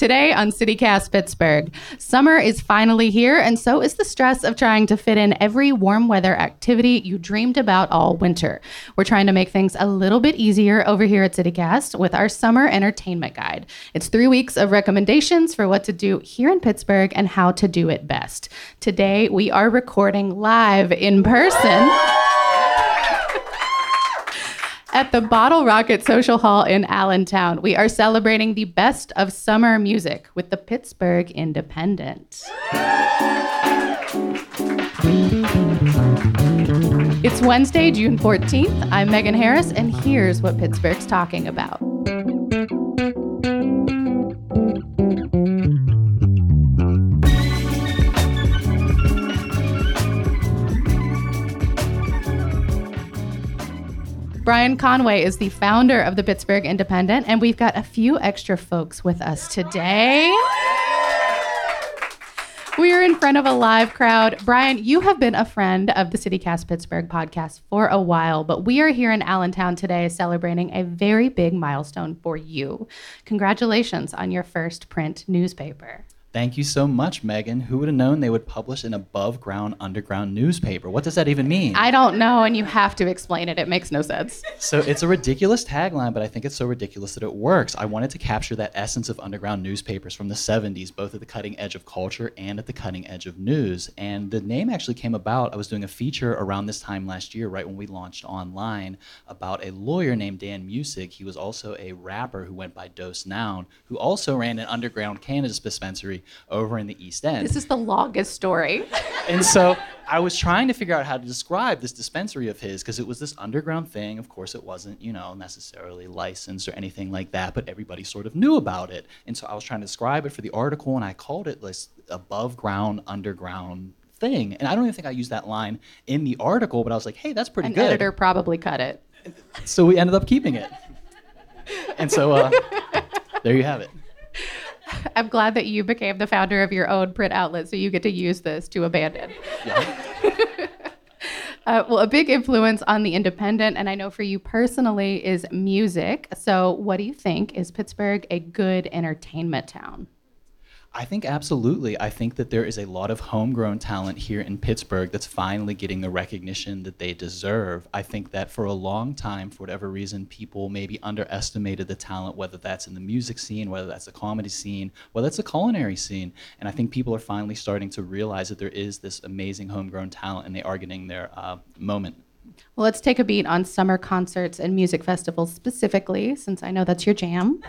Today on CityCast Pittsburgh, summer is finally here, and so is the stress of trying to fit in every warm weather activity you dreamed about all winter. We're trying to make things a little bit easier over here at CityCast with our summer entertainment guide. It's three weeks of recommendations for what to do here in Pittsburgh and how to do it best. Today, we are recording live in person at the Bottlerocket Social Hall in Allentown. We are celebrating the best of summer music with the Pittsburgh Independent. It's Wednesday, June 14th. I'm Megan Harris, and here's what Pittsburgh's talking about. Brian Conway is the founder of the Pittsburgh Independent, and we've got a few extra folks with us today. We are in front of a live crowd. Brian, you have been a friend of the CityCast Pittsburgh podcast for a while, but we are here in Allentown today celebrating a very big milestone for you. Congratulations on your first print newspaper. Thank you so much, Megan. Who would have known they would publish an above ground underground newspaper? What does that even mean? I don't know, and you have to explain it. It makes no sense. So it's a ridiculous tagline, but I think it's so ridiculous that it works. I wanted to capture that essence of underground newspapers from the 70s, both at the cutting edge of culture and at the cutting edge of news. And the name actually came about. I was doing a feature around this time last year, right when we launched online, about a lawyer named Dan Music. He was also a rapper who went by Dose Noun, who also ran an underground cannabis dispensary over in the East End. This is the longest story. and so I was trying to figure out how to describe this dispensary of his because it was this underground thing. Of course, it wasn't, you know, necessarily licensed or anything like that, but everybody sort of knew about it. And so I was trying to describe it for the article, and I called it this above ground, underground thing. And I don't even think I used that line in the article, but I was like, hey, that's pretty An good. editor probably cut it. So we ended up keeping it. And so uh, there you have it. I'm glad that you became the founder of your own print outlet so you get to use this to abandon. Yeah. Uh, well, a big influence on the independent, and I know for you personally, is music. So, what do you think? Is Pittsburgh a good entertainment town? I think absolutely. I think that there is a lot of homegrown talent here in Pittsburgh that's finally getting the recognition that they deserve. I think that for a long time, for whatever reason, people maybe underestimated the talent, whether that's in the music scene, whether that's the comedy scene, whether it's a culinary scene. And I think people are finally starting to realize that there is this amazing homegrown talent and they are getting their uh, moment. Well, let's take a beat on summer concerts and music festivals specifically, since I know that's your jam.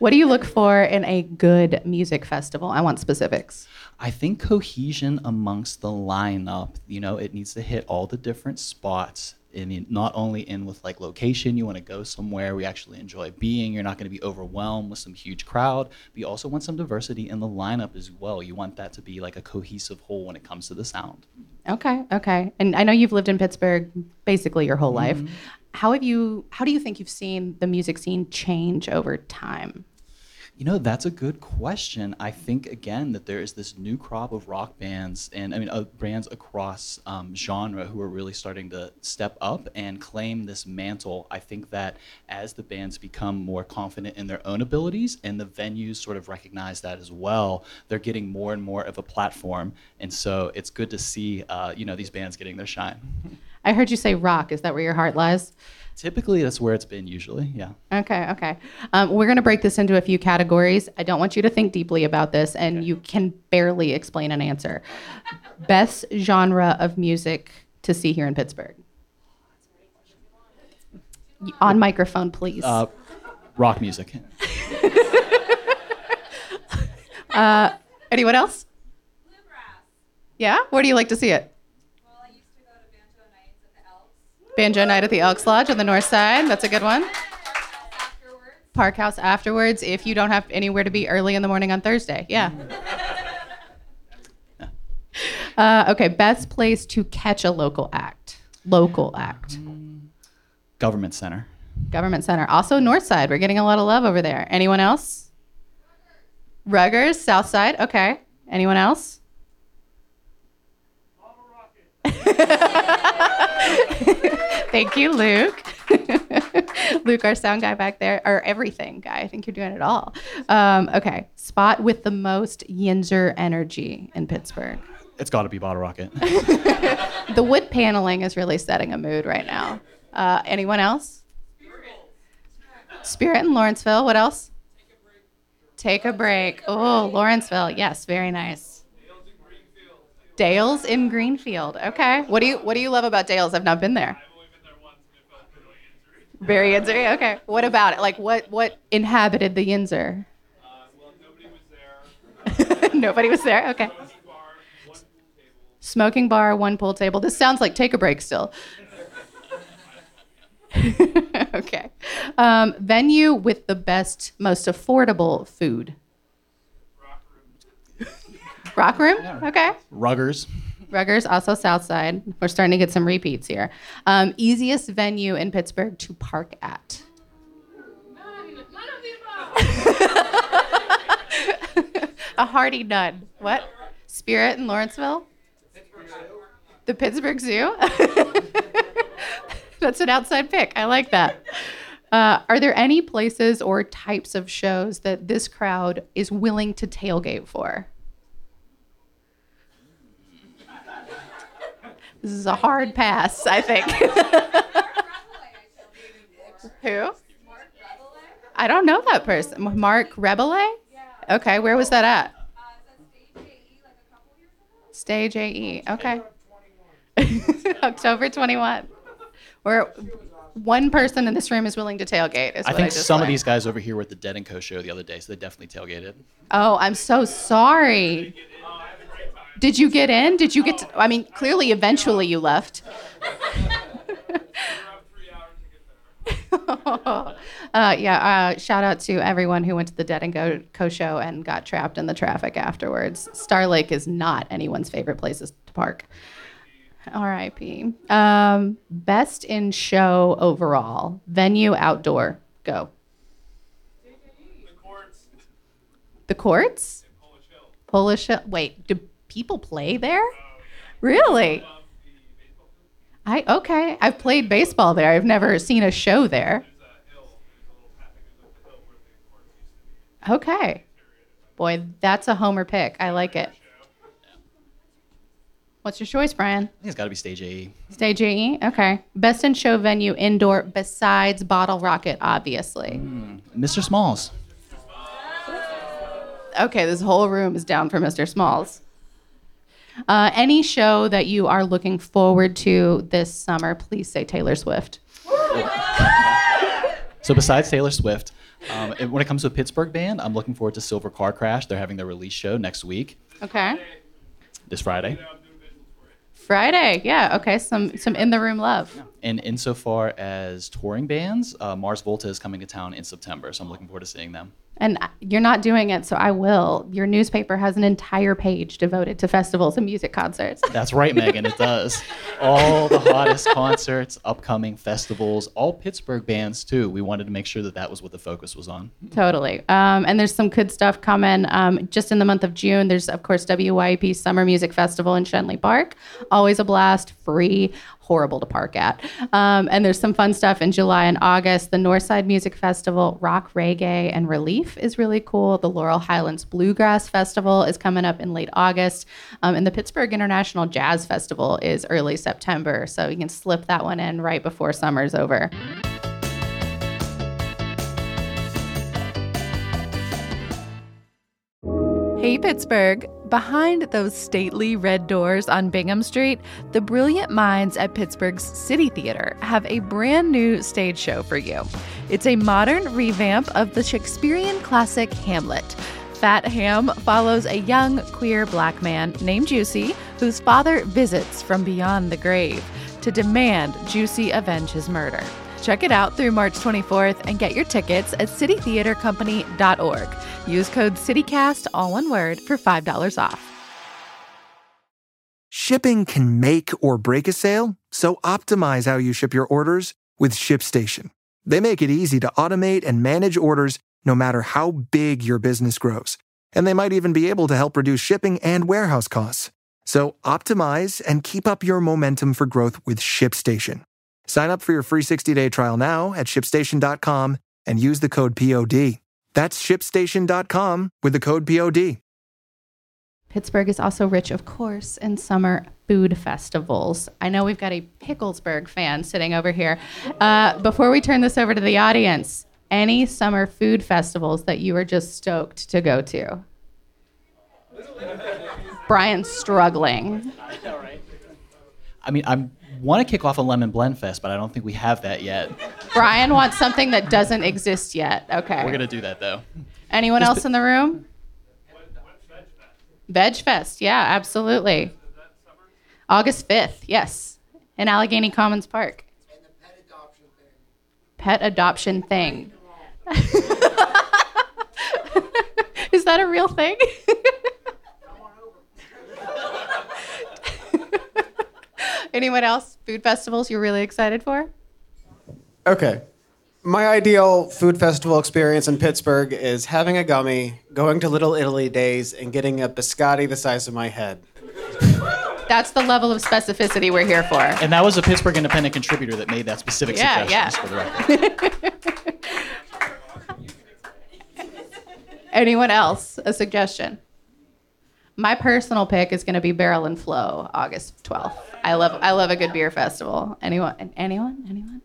What do you look for in a good music festival? I want specifics. I think cohesion amongst the lineup, you know, it needs to hit all the different spots. I mean, not only in with like location, you want to go somewhere we actually enjoy being. You're not going to be overwhelmed with some huge crowd, but you also want some diversity in the lineup as well. You want that to be like a cohesive whole when it comes to the sound. Okay, okay. And I know you've lived in Pittsburgh basically your whole life. Mm-hmm. How have you how do you think you've seen the music scene change over time? You know, that's a good question. I think again that there is this new crop of rock bands and I mean uh, bands across um, genre who are really starting to step up and claim this mantle. I think that as the bands become more confident in their own abilities and the venues sort of recognize that as well, they're getting more and more of a platform. And so it's good to see, uh, you know, these bands getting their shine. I heard you say rock. Is that where your heart lies? Typically, that's where it's been. Usually, yeah. Okay, okay. Um, we're going to break this into a few categories. I don't want you to think deeply about this, and you can barely explain an answer. Best genre of music to see here in Pittsburgh? On microphone, please. Uh, rock music. Anyone else? Yeah? Where do you like to see it? Well, I used to go to banjo nights at the Elks. Banjo night at the Elks Lodge on the north side. That's a good one. Park House afterwards if you don't have anywhere to be early in the morning on Thursday. Yeah. Uh, okay, best place to catch a local act. Local act. Government Center. Government Center. Also, North Side. We're getting a lot of love over there. Anyone else? Ruggers, South Side. Okay. Anyone else? Thank you, Luke. Luke, our sound guy back there, or everything guy. I think you're doing it all. Um, okay. Spot with the most Yinzer energy in Pittsburgh. It's got to be Bottlerocket. The wood paneling is really setting a mood right now. Uh, anyone else? Spirit in Lawrenceville. What else? Take a break. Oh, Lawrenceville. Yes, very nice. Dales in Greenfield. Okay. What do you What do you love about Dales? I've not been there. Very Yinzer. Okay. What about it? Like what What inhabited the Yinzer? Nobody was there. Okay. Smoking bar, one pool table. This sounds like take a break still. okay. Um, venue with the best, most affordable food. Rock room. Okay. Ruggers. Ruggers, also South Side. We're starting to get some repeats here. Um, easiest venue in Pittsburgh to park at. A hearty nun. What? Spirit in Lawrenceville? The Pittsburgh Zoo? That's an outside pick. I like that. Uh, are there any places or types of shows that this crowd is willing to tailgate for? This is a hard pass, I think. Who? I don't know that person. Mark Rebillet? Okay, where was that at? Stage AE. Okay. October 21. Where one person in this room is willing to tailgate. Is I think just some of these guys over here were at the Dead and Co show the other day, so they definitely tailgated. Oh, I'm so sorry. Did you get in? Did you get to, I mean, clearly eventually you left. uh, yeah, uh, shout out to everyone who went to the Dead and Go Co show and got trapped in the traffic afterwards. Star Lake is not anyone's favorite places to park. R.I.P. Um, best in show overall, venue outdoor. Go. The courts. The courts? Polish Hill. Wait, do people play there? Really? I okay. I've played baseball there. I've never seen a show there. Okay. Boy, that's a homer pick. I like it. What's your choice, Brian? I think it's got to be Stage AE. Stage AE? Okay. Best in show venue indoor besides Bottlerocket, obviously. Hmm. Mr. Smalls. Okay, this whole room is down for Mr. Smalls. Uh, any show that you are looking forward to this summer, please say Taylor Swift. So besides Taylor Swift, um, when it comes to a Pittsburgh band, I'm looking forward to Silver Car Crash. They're having their release show next week, Okay. this Friday. Friday, yeah. Okay, some some in the room love. And insofar as touring bands, uh, Mars Volta is coming to town in September, so I'm looking forward to seeing them. And you're not doing it, so I will. Your newspaper has an entire page devoted to festivals and music concerts. That's right, Megan, it does. All the hottest concerts, upcoming festivals, all Pittsburgh bands too. We wanted to make sure that that was what the focus was on. Totally. Um, and there's some good stuff coming. Um, just in the month of June, there's, of course, WYEP Summer Music Festival in Schenley Park. Always a blast, free, horrible to park at. Um, and there's some fun stuff in July and August. The Northside Music Festival, Rock, Reggae, and Relief is really cool. The Laurel Highlands Bluegrass Festival is coming up in late August. Um, and the Pittsburgh International Jazz Festival is early September. So you can slip that one in right before summer's over. Hey, Pittsburgh. Behind those stately red doors on Bingham Street, the brilliant minds at Pittsburgh's City Theater have a brand new stage show for you. It's a modern revamp of the Shakespearean classic Hamlet. Fat Ham follows a young queer black man named Juicy whose father visits from beyond the grave. to demand Juicy avenge his murder. Check it out through March 24th and get your tickets at citytheatercompany.org. Use code CityCast, all one word, for $5 off. Shipping can make or break a sale, so optimize how you ship your orders with ShipStation. They make it easy to automate and manage orders no matter how big your business grows. And they might even be able to help reduce shipping and warehouse costs. So optimize and keep up your momentum for growth with ShipStation. Sign up for your free 60-day trial now at shipstation.com and use the code POD. That's shipstation.com with the code POD. Pittsburgh is also rich, of course, in summer food festivals. I know we've got a Picklesburg fan sitting over here. Uh, before we turn this over to the audience, any summer food festivals that you are just stoked to go to? Brian's struggling. I mean, I want to kick off a lemon blend fest, but I don't think we have that yet. Brian wants something that doesn't exist yet. Okay. We're gonna do that though. Anyone This else bi- in the room? Veg Fest, Veg fest, yeah, absolutely. August 5th, yes, in Allegheny Commons Park. Pet adoption thing. Is that a real thing? Anyone else? Food festivals you're really excited for? Okay. My ideal food festival experience in Pittsburgh is having a gummy, going to Little Italy Days, and getting a biscotti the size of my head. That's the level of specificity we're here for. And that was a Pittsburgh Independent contributor that made that specific Yeah, suggestion. yeah. just For the record. Anyone else? A suggestion? My personal pick is going to be Barrel and Flow, August 12th. I love I love a good beer festival. Anyone? Anyone? Anyone?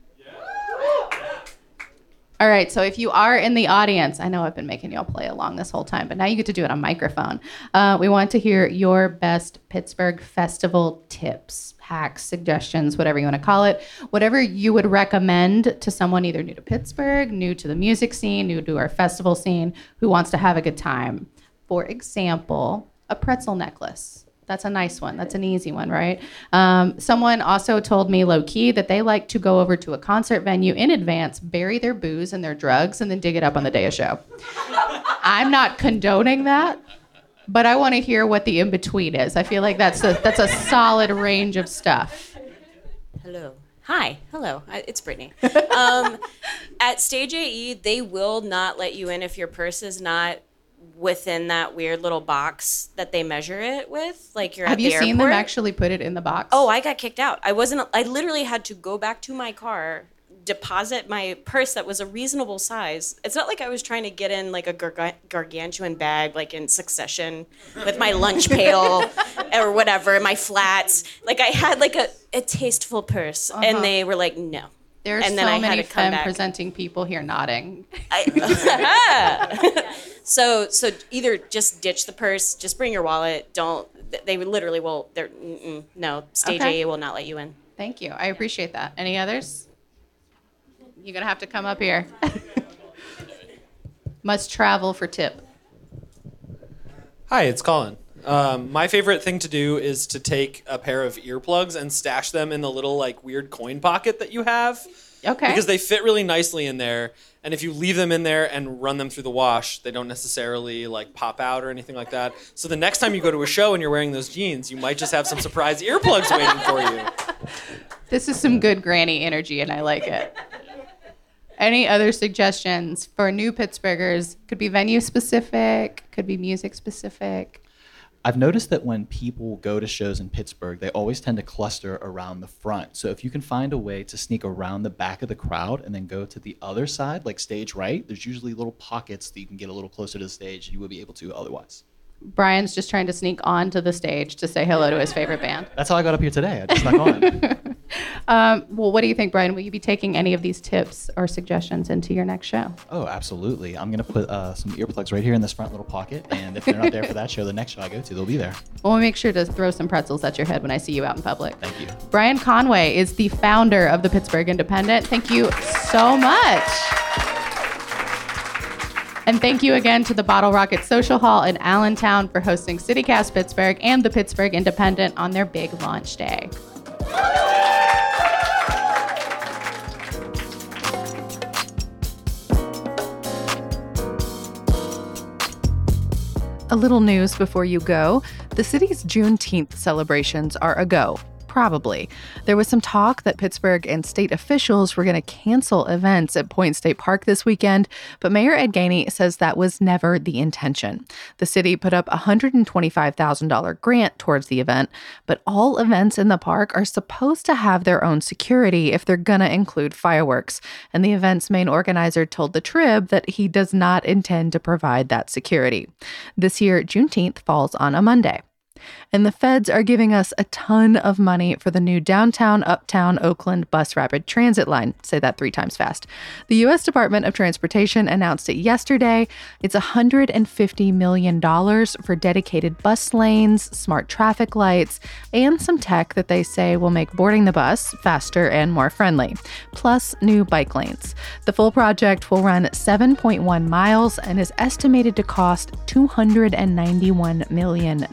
All right, so if you are in the audience, I know I've been making y'all play along this whole time, but now you get to do it on microphone. Uh, we want to hear your best Pittsburgh festival tips, hacks, suggestions, whatever you want to call it, whatever you would recommend to someone either new to Pittsburgh, new to the music scene, new to our festival scene, who wants to have a good time. For example, a pretzel necklace. That's a nice one. That's an easy one, right? Um, someone also told me low key that they like to go over to a concert venue in advance, bury their booze and their drugs, and then dig it up on the day of show. I'm not condoning that, but I want to hear what the in between is. I feel like that's a that's a solid range of stuff. Hello. Hi. Hello. It's Brittany. Um, at Stage AE, they will not let you in if your purse is not within that weird little box that they measure it with. Like you're Have at you the seen them actually put it in the box? Oh, I got kicked out. I wasn't. I literally had to go back to my car, deposit my purse that was a reasonable size. It's not like I was trying to get in like a garga- gargantuan bag, like in Succession, with my lunch pail or whatever, my flats. Like I had like a, a tasteful purse, and uh-huh. they were like, no. There's and then so I many to femme back. presenting people here nodding. So so either just ditch the purse, just bring your wallet. Don't. They literally will. They're no. Stage Okay. AE will not let you in. Thank you. I appreciate that. Any others? You're gonna have to come up here. Must travel for tip. Hi, it's Colin. Um, my favorite thing to do is to take a pair of earplugs and stash them in the little like weird coin pocket that you have. Okay. Because they fit really nicely in there, and if you leave them in there and run them through the wash, they don't necessarily like pop out or anything like that. So the next time you go to a show and you're wearing those jeans, you might just have some surprise earplugs waiting for you. This is some good granny energy, and I like it. Any other suggestions for new Pittsburghers? Could be venue specific, could be music specific. I've noticed that when people go to shows in Pittsburgh, they always tend to cluster around the front. So if you can find a way to sneak around the back of the crowd and then go to the other side, like stage right, there's usually little pockets that you can get a little closer to the stage and you would be able to otherwise. Brian's just trying to sneak onto the stage to say hello to his favorite band. That's how I got up here today. I just snuck on. Um, well, what do you think, Brian? Will you be taking any of these tips or suggestions into your next show? Oh, absolutely. I'm going to put uh, some earplugs right here in this front little pocket. And if they're not there for that show, the next show I go to, they'll be there. Well, We'll make sure to throw some pretzels at your head when I see you out in public. Thank you. Brian Conway is the founder of the Pittsburgh Independent. Thank you so much. And thank you again to the Bottlerocket Social Hall in Allentown for hosting CityCast Pittsburgh and the Pittsburgh Independent on their big launch day. A little news before you go. The city's Juneteenth celebrations are a go. Probably. There was some talk that Pittsburgh and state officials were going to cancel events at Point State Park this weekend, but Mayor Ed Gainey says that was never the intention. The city put up a $125,000 grant towards the event, but all events in the park are supposed to have their own security if they're going to include fireworks. And the event's main organizer told the Trib that he does not intend to provide that security. This year, Juneteenth falls on a Monday. And the feds are giving us a ton of money for the new downtown uptown Oakland bus rapid transit line. Say that three times fast. The U.S. Department of Transportation announced it yesterday. It's $150 million for dedicated bus lanes, smart traffic lights, and some tech that they say will make boarding the bus faster and more friendly, plus new bike lanes. The full project will run 7.1 miles and is estimated to cost $291 million.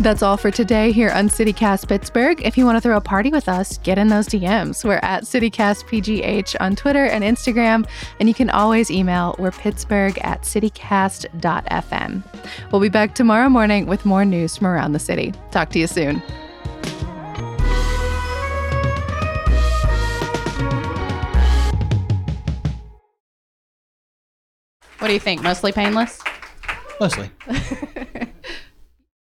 That's all for today here on CityCast Pittsburgh. If you want to throw a party with us, get in those DMs. We're at CityCastPGH on Twitter and Instagram, and you can always email we're Pittsburgh at citycast.fm. We'll be back tomorrow morning with more news from around the city. Talk to you soon. What do you think? Mostly painless? Mostly.